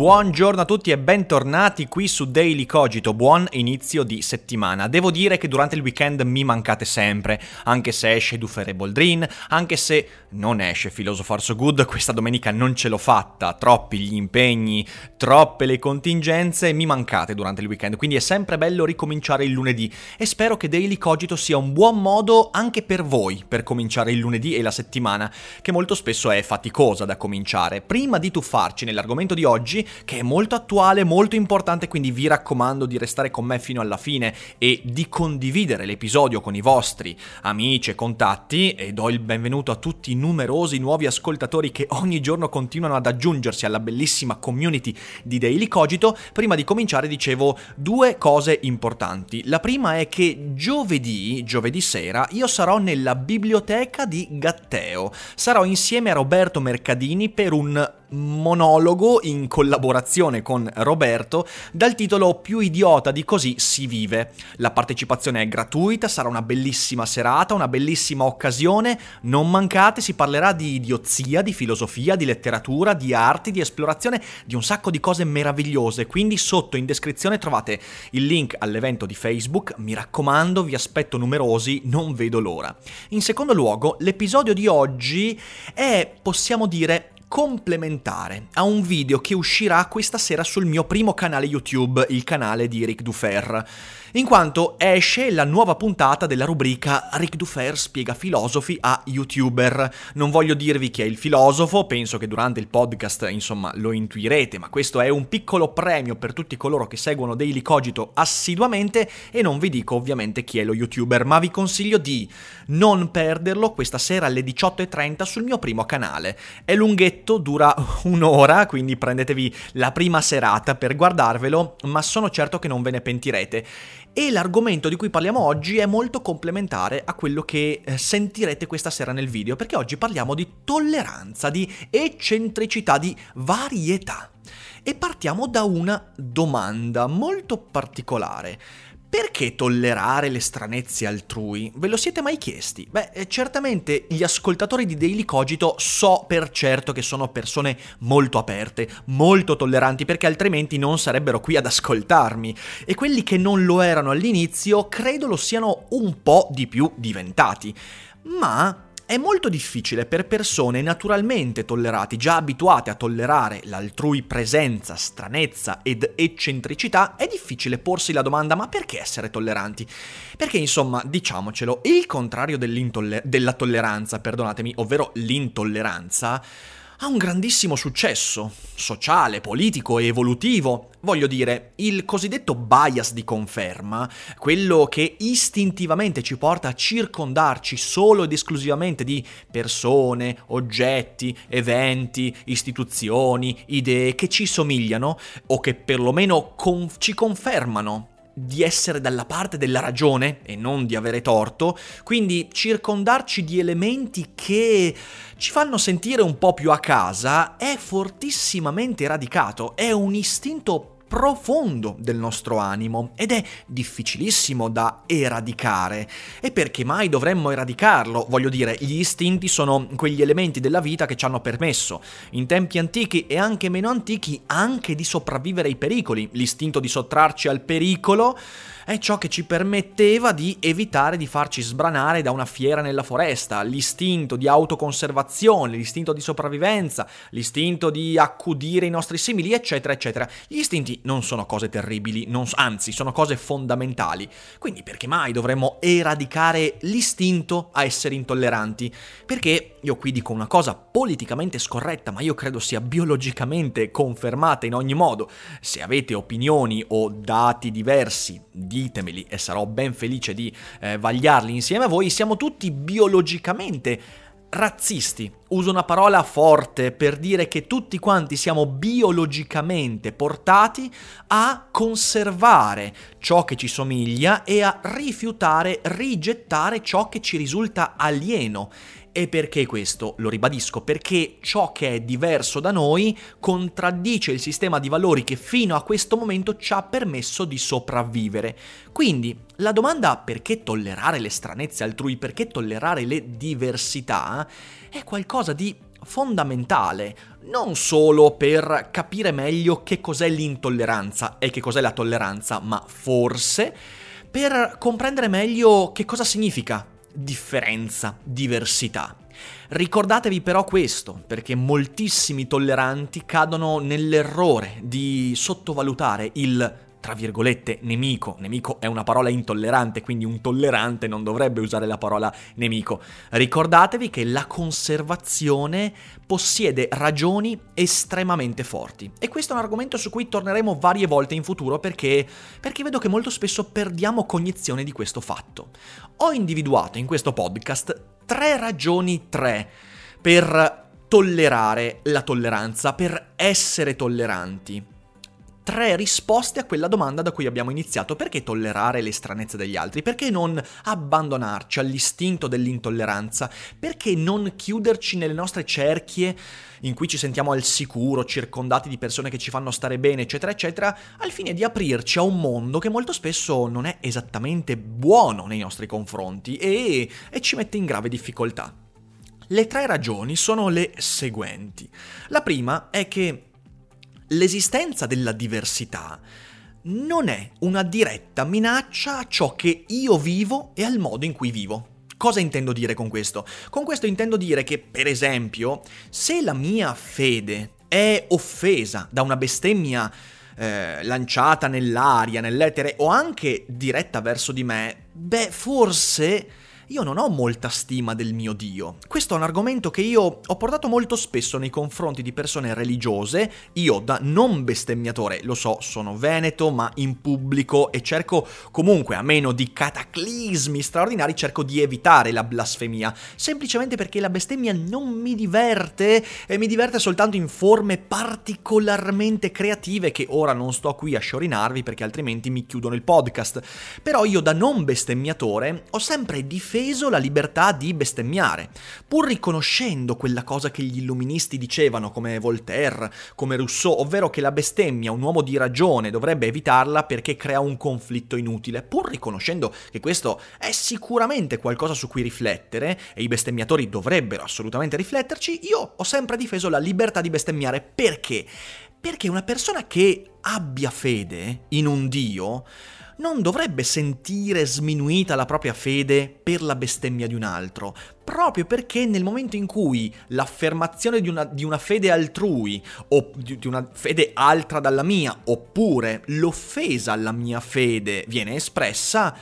Buongiorno a tutti e bentornati qui su Daily Cogito, buon inizio di settimana. Devo dire che durante il weekend mi mancate sempre, anche se esce Dufere Boldrin, anche se non esce Philosopher So Good, questa domenica non ce l'ho fatta, troppi gli impegni, troppe le contingenze, mi mancate durante il weekend, quindi è sempre bello ricominciare il lunedì e spero che Daily Cogito sia un buon modo anche per voi per cominciare il lunedì e la settimana, che molto spesso è faticosa da cominciare. Prima di tuffarci nell'argomento di oggi, che è molto attuale, molto importante, quindi vi raccomando di restare con me fino alla fine e di condividere l'episodio con i vostri amici e contatti e do il benvenuto a tutti i numerosi nuovi ascoltatori che ogni giorno continuano ad aggiungersi alla bellissima community di Daily Cogito. Prima di cominciare dicevo due cose importanti. La prima è che giovedì, giovedì sera, io sarò nella biblioteca di Gatteo. Sarò insieme a Roberto Mercadini per un monologo in collaborazione con Roberto dal titolo Più idiota di così si vive. La partecipazione è gratuita, sarà una bellissima serata, una bellissima occasione, non mancate, si parlerà di idiozia, di filosofia, di letteratura, di arti, di esplorazione, di un sacco di cose meravigliose, quindi sotto in descrizione trovate il link all'evento di Facebook, mi raccomando, vi aspetto numerosi, non vedo l'ora. In secondo luogo, l'episodio di oggi è, possiamo dire, complementare a un video che uscirà questa sera sul mio primo canale YouTube, il canale di Ric Dufer in quanto esce la nuova puntata della rubrica Ric Dufer spiega filosofi a youtuber. Non voglio dirvi chi è il filosofo, penso che durante il podcast insomma lo intuirete, ma questo è un piccolo premio per tutti coloro che seguono Daily Cogito assiduamente e non vi dico ovviamente chi è lo youtuber, ma vi consiglio di non perderlo questa sera alle 18.30 sul mio primo canale. È lunghetto, dura un'ora, quindi prendetevi la prima serata per guardarvelo, ma sono certo che non ve ne pentirete. E l'argomento di cui parliamo oggi è molto complementare a quello che eh, sentirete questa sera nel video, perché oggi parliamo di tolleranza, di eccentricità, di varietà. E partiamo da una domanda molto particolare. Perché tollerare le stranezze altrui? Ve lo siete mai chiesti? Beh, eh, certamente gli ascoltatori di Daily Cogito so per certo che sono persone molto aperte, molto tolleranti, perché altrimenti non sarebbero qui ad ascoltarmi. E quelli che non lo erano all'inizio credo lo siano un po' di più diventati. Ma è molto difficile per persone naturalmente tollerati, già abituate a tollerare l'altrui presenza, stranezza ed eccentricità, è difficile porsi la domanda ma perché essere tolleranti? Perché insomma, diciamocelo, il contrario della tolleranza, perdonatemi, ovvero l'intolleranza, ha un grandissimo successo sociale, politico e evolutivo. Voglio dire, il cosiddetto bias di conferma, quello che istintivamente ci porta a circondarci solo ed esclusivamente di persone, oggetti, eventi, istituzioni, idee che ci somigliano o che perlomeno con- ci confermano di essere dalla parte della ragione e non di avere torto, quindi circondarci di elementi che ci fanno sentire un po' più a casa è fortissimamente radicato, è un istinto profondo del nostro animo ed è difficilissimo da eradicare. E perché mai dovremmo eradicarlo? Voglio dire, gli istinti sono quegli elementi della vita che ci hanno permesso, in tempi antichi e anche meno antichi, anche di sopravvivere ai pericoli. L'istinto di sottrarci al pericolo è ciò che ci permetteva di evitare di farci sbranare da una fiera nella foresta, l'istinto di autoconservazione, l'istinto di sopravvivenza, l'istinto di accudire i nostri simili, eccetera, eccetera. Gli istinti non sono cose terribili, non, anzi sono cose fondamentali. Quindi perché mai dovremmo eradicare l'istinto a essere intolleranti? Perché io qui dico una cosa politicamente scorretta, ma io credo sia biologicamente confermata in ogni modo. Se avete opinioni o dati diversi, ditemeli e sarò ben felice di eh, vagliarli insieme a voi. Siamo tutti biologicamente razzisti. Uso una parola forte per dire che tutti quanti siamo biologicamente portati a conservare ciò che ci somiglia e a rifiutare, rigettare ciò che ci risulta alieno. E perché questo? Lo ribadisco, perché ciò che è diverso da noi contraddice il sistema di valori che fino a questo momento ci ha permesso di sopravvivere. Quindi la domanda perché tollerare le stranezze altrui, perché tollerare le diversità, è qualcosa di fondamentale, non solo per capire meglio che cos'è l'intolleranza e che cos'è la tolleranza, ma forse per comprendere meglio che cosa significa differenza, diversità. Ricordatevi però questo, perché moltissimi tolleranti cadono nell'errore di sottovalutare il tra virgolette, nemico. Nemico è una parola intollerante, quindi un tollerante non dovrebbe usare la parola nemico. Ricordatevi che la conservazione possiede ragioni estremamente forti. E questo è un argomento su cui torneremo varie volte in futuro perché, perché vedo che molto spesso perdiamo cognizione di questo fatto. Ho individuato in questo podcast tre ragioni, tre, per tollerare la tolleranza, per essere tolleranti tre risposte a quella domanda da cui abbiamo iniziato. Perché tollerare le stranezze degli altri? Perché non abbandonarci all'istinto dell'intolleranza? Perché non chiuderci nelle nostre cerchie in cui ci sentiamo al sicuro, circondati di persone che ci fanno stare bene, eccetera, eccetera, al fine di aprirci a un mondo che molto spesso non è esattamente buono nei nostri confronti e, e ci mette in grave difficoltà? Le tre ragioni sono le seguenti. La prima è che l'esistenza della diversità non è una diretta minaccia a ciò che io vivo e al modo in cui vivo. Cosa intendo dire con questo? Con questo intendo dire che, per esempio, se la mia fede è offesa da una bestemmia eh, lanciata nell'aria, nell'etere o anche diretta verso di me, beh, forse io non ho molta stima del mio Dio. Questo è un argomento che io ho portato molto spesso nei confronti di persone religiose, io da non bestemmiatore, lo so, sono veneto, ma in pubblico e cerco comunque, a meno di cataclismi straordinari, cerco di evitare la blasfemia, semplicemente perché la bestemmia non mi diverte e mi diverte soltanto in forme particolarmente creative che ora non sto qui a sciorinarvi perché altrimenti mi chiudono il podcast. Però io da non bestemmiatore ho sempre difeso difeso la libertà di bestemmiare, pur riconoscendo quella cosa che gli illuministi dicevano, come Voltaire, come Rousseau, ovvero che la bestemmia, un uomo di ragione, dovrebbe evitarla perché crea un conflitto inutile, pur riconoscendo che questo è sicuramente qualcosa su cui riflettere, e i bestemmiatori dovrebbero assolutamente rifletterci, io ho sempre difeso la libertà di bestemmiare. Perché? Perché una persona che abbia fede in un Dio non dovrebbe sentire sminuita la propria fede per la bestemmia di un altro, proprio perché nel momento in cui l'affermazione di una, di una fede altrui o di, di una fede altra dalla mia, oppure l'offesa alla mia fede viene espressa,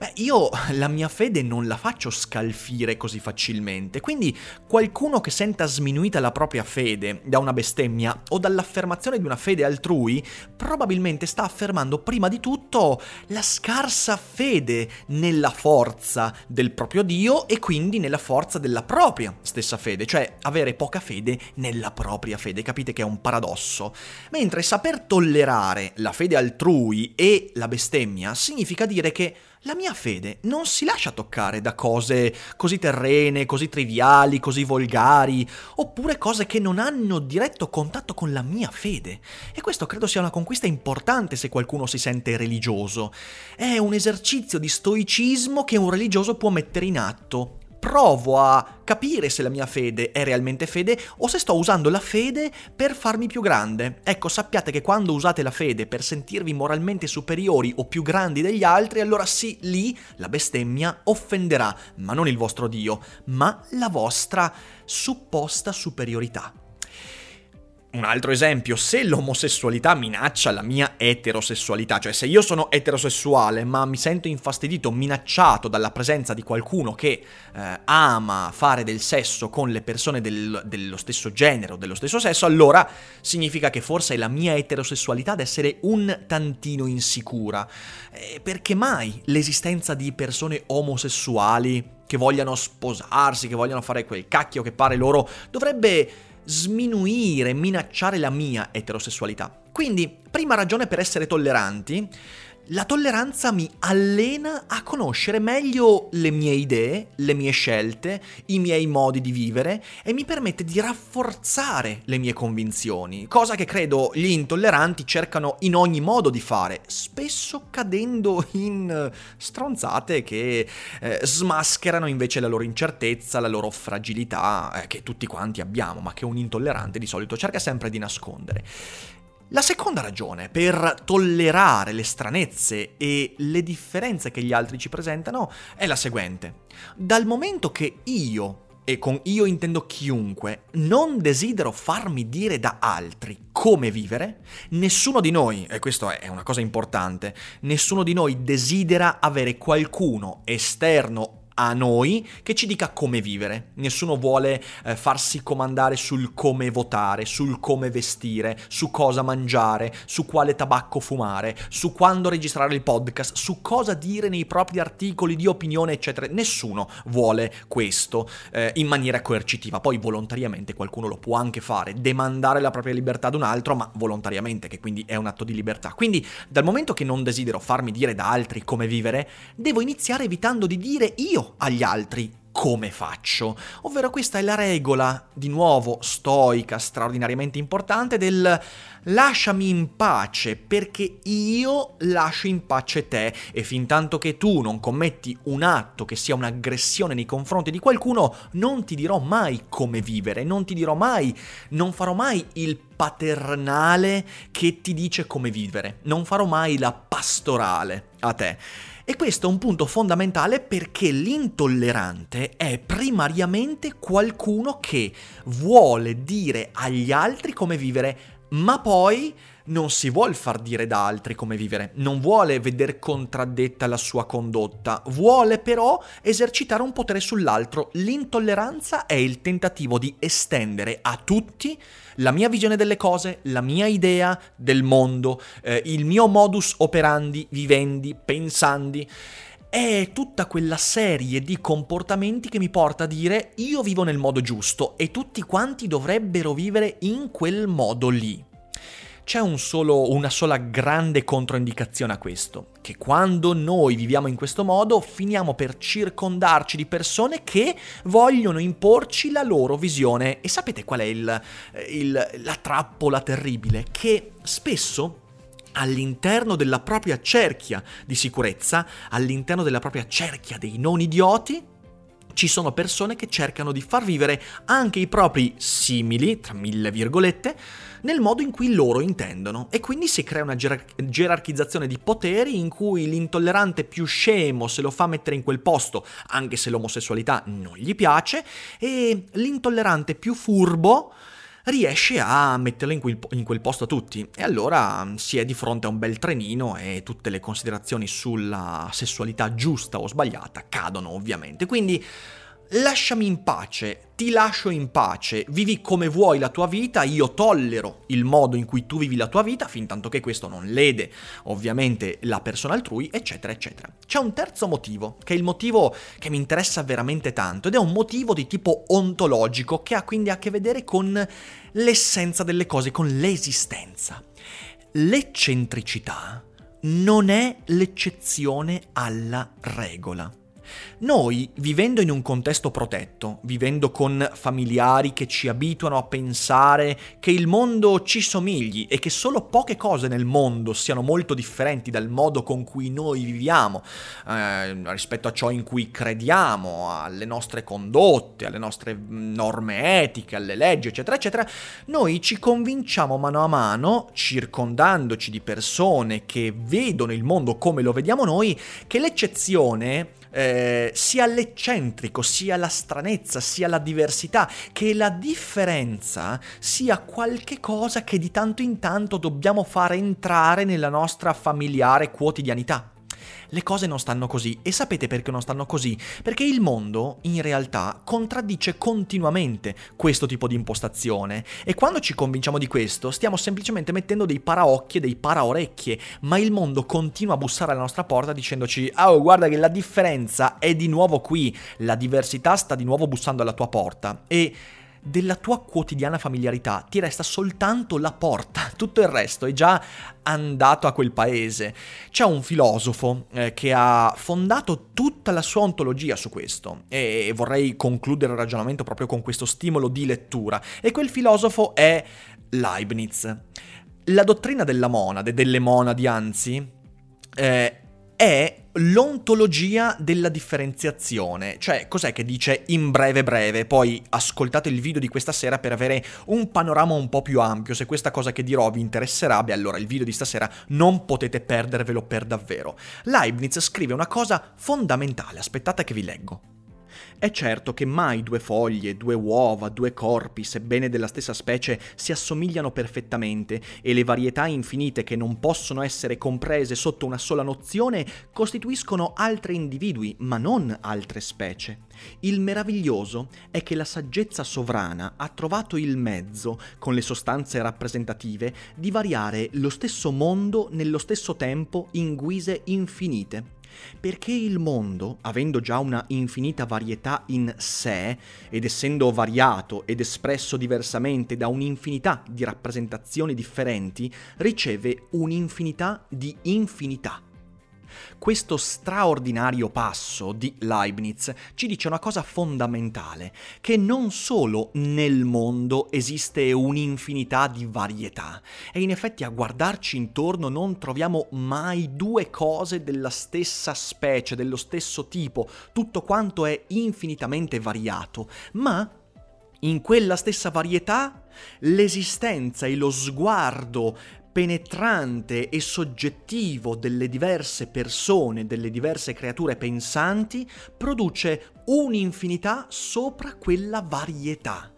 Beh, io la mia fede non la faccio scalfire così facilmente, quindi qualcuno che senta sminuita la propria fede da una bestemmia o dall'affermazione di una fede altrui, probabilmente sta affermando prima di tutto la scarsa fede nella forza del proprio Dio e quindi nella forza della propria stessa fede, cioè avere poca fede nella propria fede. Capite che è un paradosso? Mentre saper tollerare la fede altrui e la bestemmia significa dire che la mia fede non si lascia toccare da cose così terrene, così triviali, così volgari, oppure cose che non hanno diretto contatto con la mia fede. E questo credo sia una conquista importante se qualcuno si sente religioso. È un esercizio di stoicismo che un religioso può mettere in atto provo a capire se la mia fede è realmente fede o se sto usando la fede per farmi più grande. Ecco, sappiate che quando usate la fede per sentirvi moralmente superiori o più grandi degli altri, allora sì, lì la bestemmia offenderà, ma non il vostro Dio, ma la vostra supposta superiorità. Un altro esempio, se l'omosessualità minaccia la mia eterosessualità, cioè se io sono eterosessuale ma mi sento infastidito, minacciato dalla presenza di qualcuno che eh, ama fare del sesso con le persone del, dello stesso genere o dello stesso sesso, allora significa che forse è la mia eterosessualità ad essere un tantino insicura. Eh, perché mai l'esistenza di persone omosessuali che vogliano sposarsi, che vogliano fare quel cacchio che pare loro, dovrebbe sminuire, minacciare la mia eterosessualità. Quindi, prima ragione per essere tolleranti, la tolleranza mi allena a conoscere meglio le mie idee, le mie scelte, i miei modi di vivere e mi permette di rafforzare le mie convinzioni, cosa che credo gli intolleranti cercano in ogni modo di fare, spesso cadendo in stronzate che eh, smascherano invece la loro incertezza, la loro fragilità, eh, che tutti quanti abbiamo, ma che un intollerante di solito cerca sempre di nascondere. La seconda ragione per tollerare le stranezze e le differenze che gli altri ci presentano è la seguente. Dal momento che io, e con io intendo chiunque, non desidero farmi dire da altri come vivere, nessuno di noi, e questo è una cosa importante, nessuno di noi desidera avere qualcuno esterno a noi che ci dica come vivere. Nessuno vuole eh, farsi comandare sul come votare, sul come vestire, su cosa mangiare, su quale tabacco fumare, su quando registrare il podcast, su cosa dire nei propri articoli di opinione, eccetera. Nessuno vuole questo eh, in maniera coercitiva. Poi volontariamente qualcuno lo può anche fare, demandare la propria libertà ad un altro, ma volontariamente, che quindi è un atto di libertà. Quindi dal momento che non desidero farmi dire da altri come vivere, devo iniziare evitando di dire io agli altri come faccio. Ovvero questa è la regola, di nuovo stoica, straordinariamente importante, del lasciami in pace perché io lascio in pace te e fin tanto che tu non commetti un atto che sia un'aggressione nei confronti di qualcuno, non ti dirò mai come vivere, non ti dirò mai, non farò mai il paternale che ti dice come vivere, non farò mai la pastorale a te. E questo è un punto fondamentale perché l'intollerante è primariamente qualcuno che vuole dire agli altri come vivere, ma poi non si vuole far dire da altri come vivere, non vuole veder contraddetta la sua condotta, vuole però esercitare un potere sull'altro. L'intolleranza è il tentativo di estendere a tutti la mia visione delle cose, la mia idea del mondo, eh, il mio modus operandi, vivendi, pensandi è tutta quella serie di comportamenti che mi porta a dire io vivo nel modo giusto e tutti quanti dovrebbero vivere in quel modo lì c'è un solo, una sola grande controindicazione a questo, che quando noi viviamo in questo modo finiamo per circondarci di persone che vogliono imporci la loro visione. E sapete qual è il, il, la trappola terribile? Che spesso all'interno della propria cerchia di sicurezza, all'interno della propria cerchia dei non idioti, ci sono persone che cercano di far vivere anche i propri simili, tra mille virgolette, nel modo in cui loro intendono. E quindi si crea una gerar- gerarchizzazione di poteri in cui l'intollerante più scemo se lo fa mettere in quel posto anche se l'omosessualità non gli piace e l'intollerante più furbo riesce a metterlo in quel, in quel, posto a tutti. E allora mm, si è di fronte a un bel trenino e tutte le considerazioni sulla sessualità giusta o sbagliata cadono ovviamente. Quindi lasciami in pace, ti lascio in pace, vivi come vuoi la tua vita, io tollero il modo in cui tu vivi la tua vita, fin tanto che questo non lede ovviamente la persona altrui, eccetera, eccetera. C'è un terzo motivo, che è il motivo che mi interessa veramente tanto, ed è un motivo di tipo ontologico, che ha quindi a che vedere con l'essenza delle cose, con l'esistenza. L'eccentricità non è l'eccezione alla regola. Noi, vivendo in un contesto protetto, vivendo con familiari che ci abituano a pensare che il mondo ci somigli e che solo poche cose nel mondo siano molto differenti dal modo con cui noi viviamo, eh, rispetto a ciò in cui crediamo, alle nostre condotte, alle nostre norme etiche, alle leggi, eccetera, eccetera, noi ci convinciamo mano a mano, circondandoci di persone che vedono il mondo come lo vediamo noi, che l'eccezione eh, sia l'eccentrico, sia la stranezza, sia la diversità, che la differenza sia qualche cosa che di tanto in tanto dobbiamo fare entrare nella nostra familiare quotidianità le cose non stanno così. E sapete perché non stanno così? Perché il mondo, in realtà, contraddice continuamente questo tipo di impostazione. E quando ci convinciamo di questo, stiamo semplicemente mettendo dei paraocchi e dei paraorecchie, ma il mondo continua a bussare alla nostra porta dicendoci, oh, guarda che la differenza è di nuovo qui, la diversità sta di nuovo bussando alla tua porta. E della tua quotidiana familiarità ti resta soltanto la porta, tutto il resto è già andato a quel paese. C'è un filosofo eh, che ha fondato tutta la sua ontologia su questo e vorrei concludere il ragionamento proprio con questo stimolo di lettura e quel filosofo è Leibniz. La dottrina della monade, delle monadi anzi, eh, è l'ontologia della differenziazione, cioè cos'è che dice in breve breve, poi ascoltate il video di questa sera per avere un panorama un po' più ampio, se questa cosa che dirò vi interesserà, beh allora il video di stasera non potete perdervelo per davvero. Leibniz scrive una cosa fondamentale, aspettate che vi leggo. È certo che mai due foglie, due uova, due corpi, sebbene della stessa specie, si assomigliano perfettamente e le varietà infinite che non possono essere comprese sotto una sola nozione costituiscono altri individui, ma non altre specie. Il meraviglioso è che la saggezza sovrana ha trovato il mezzo, con le sostanze rappresentative, di variare lo stesso mondo nello stesso tempo in guise infinite perché il mondo, avendo già una infinita varietà in sé, ed essendo variato ed espresso diversamente da un'infinità di rappresentazioni differenti, riceve un'infinità di infinità. Questo straordinario passo di Leibniz ci dice una cosa fondamentale, che non solo nel mondo esiste un'infinità di varietà, e in effetti a guardarci intorno non troviamo mai due cose della stessa specie, dello stesso tipo, tutto quanto è infinitamente variato, ma in quella stessa varietà l'esistenza e lo sguardo penetrante e soggettivo delle diverse persone, delle diverse creature pensanti, produce un'infinità sopra quella varietà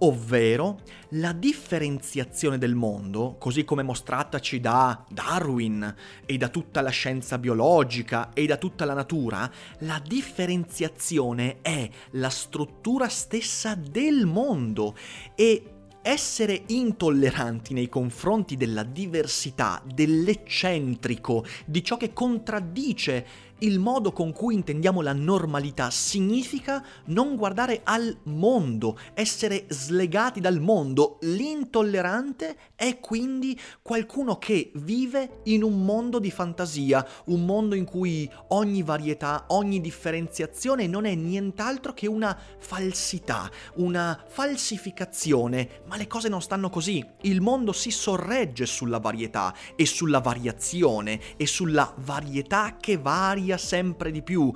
ovvero la differenziazione del mondo, così come mostrataci da Darwin e da tutta la scienza biologica e da tutta la natura, la differenziazione è la struttura stessa del mondo e essere intolleranti nei confronti della diversità, dell'eccentrico, di ciò che contraddice il modo con cui intendiamo la normalità significa non guardare al mondo, essere slegati dal mondo. L'intollerante è quindi qualcuno che vive in un mondo di fantasia, un mondo in cui ogni varietà, ogni differenziazione non è nient'altro che una falsità, una falsificazione, ma le cose non stanno così. Il mondo si sorregge sulla varietà e sulla variazione e sulla varietà che varia varia sempre di più.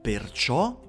Perciò,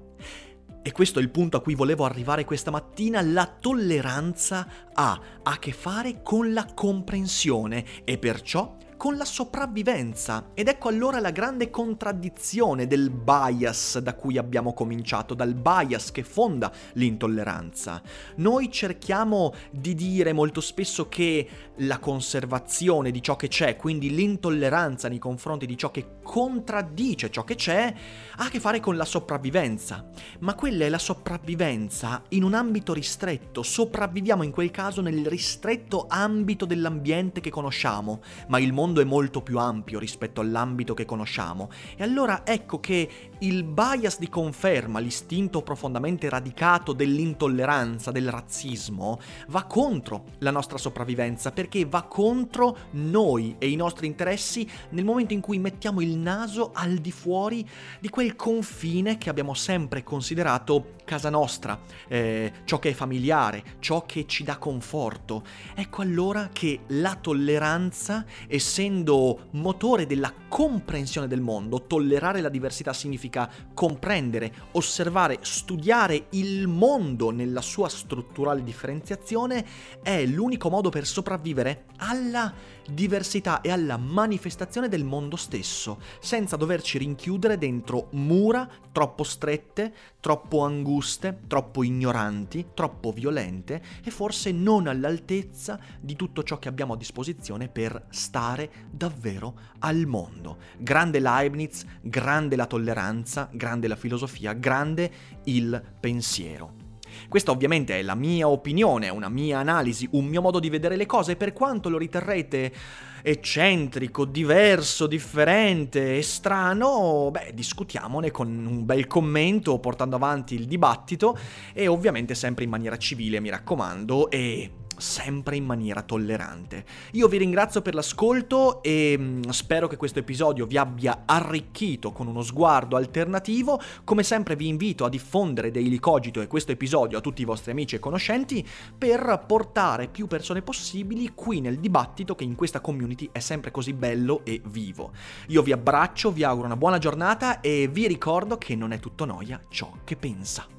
e questo è il punto a cui volevo arrivare questa mattina, la tolleranza ha a che fare con la comprensione e perciò con la sopravvivenza. Ed ecco allora la grande contraddizione del bias da cui abbiamo cominciato, dal bias che fonda l'intolleranza. Noi cerchiamo di dire molto spesso che la conservazione di ciò che c'è, quindi l'intolleranza nei confronti di ciò che contraddice ciò che c'è, ha a che fare con la sopravvivenza. Ma quella è la sopravvivenza in un ambito ristretto, sopravviviamo in quel caso nel ristretto ambito dell'ambiente che conosciamo, ma il mondo mondo è molto più ampio rispetto all'ambito che conosciamo. E allora ecco che il bias di conferma, l'istinto profondamente radicato dell'intolleranza, del razzismo, va contro la nostra sopravvivenza perché va contro noi e i nostri interessi nel momento in cui mettiamo il naso al di fuori di quel confine che abbiamo sempre considerato casa nostra, eh, ciò che è familiare, ciò che ci dà conforto. Ecco allora che la tolleranza, essendo essendo motore della comprensione del mondo, tollerare la diversità significa comprendere, osservare, studiare il mondo nella sua strutturale differenziazione, è l'unico modo per sopravvivere alla diversità e alla manifestazione del mondo stesso, senza doverci rinchiudere dentro mura troppo strette, troppo anguste, troppo ignoranti, troppo violente e forse non all'altezza di tutto ciò che abbiamo a disposizione per stare davvero al mondo. Grande Leibniz, grande la tolleranza, grande la filosofia, grande il pensiero. Questa ovviamente è la mia opinione, una mia analisi, un mio modo di vedere le cose, per quanto lo riterrete eccentrico, diverso, differente e strano, beh, discutiamone con un bel commento, portando avanti il dibattito e ovviamente sempre in maniera civile, mi raccomando, e sempre in maniera tollerante. Io vi ringrazio per l'ascolto e mm, spero che questo episodio vi abbia arricchito con uno sguardo alternativo. Come sempre vi invito a diffondere Daily Cogito e questo episodio a tutti i vostri amici e conoscenti per portare più persone possibili qui nel dibattito che in questa community è sempre così bello e vivo. Io vi abbraccio, vi auguro una buona giornata e vi ricordo che non è tutto noia ciò che pensa.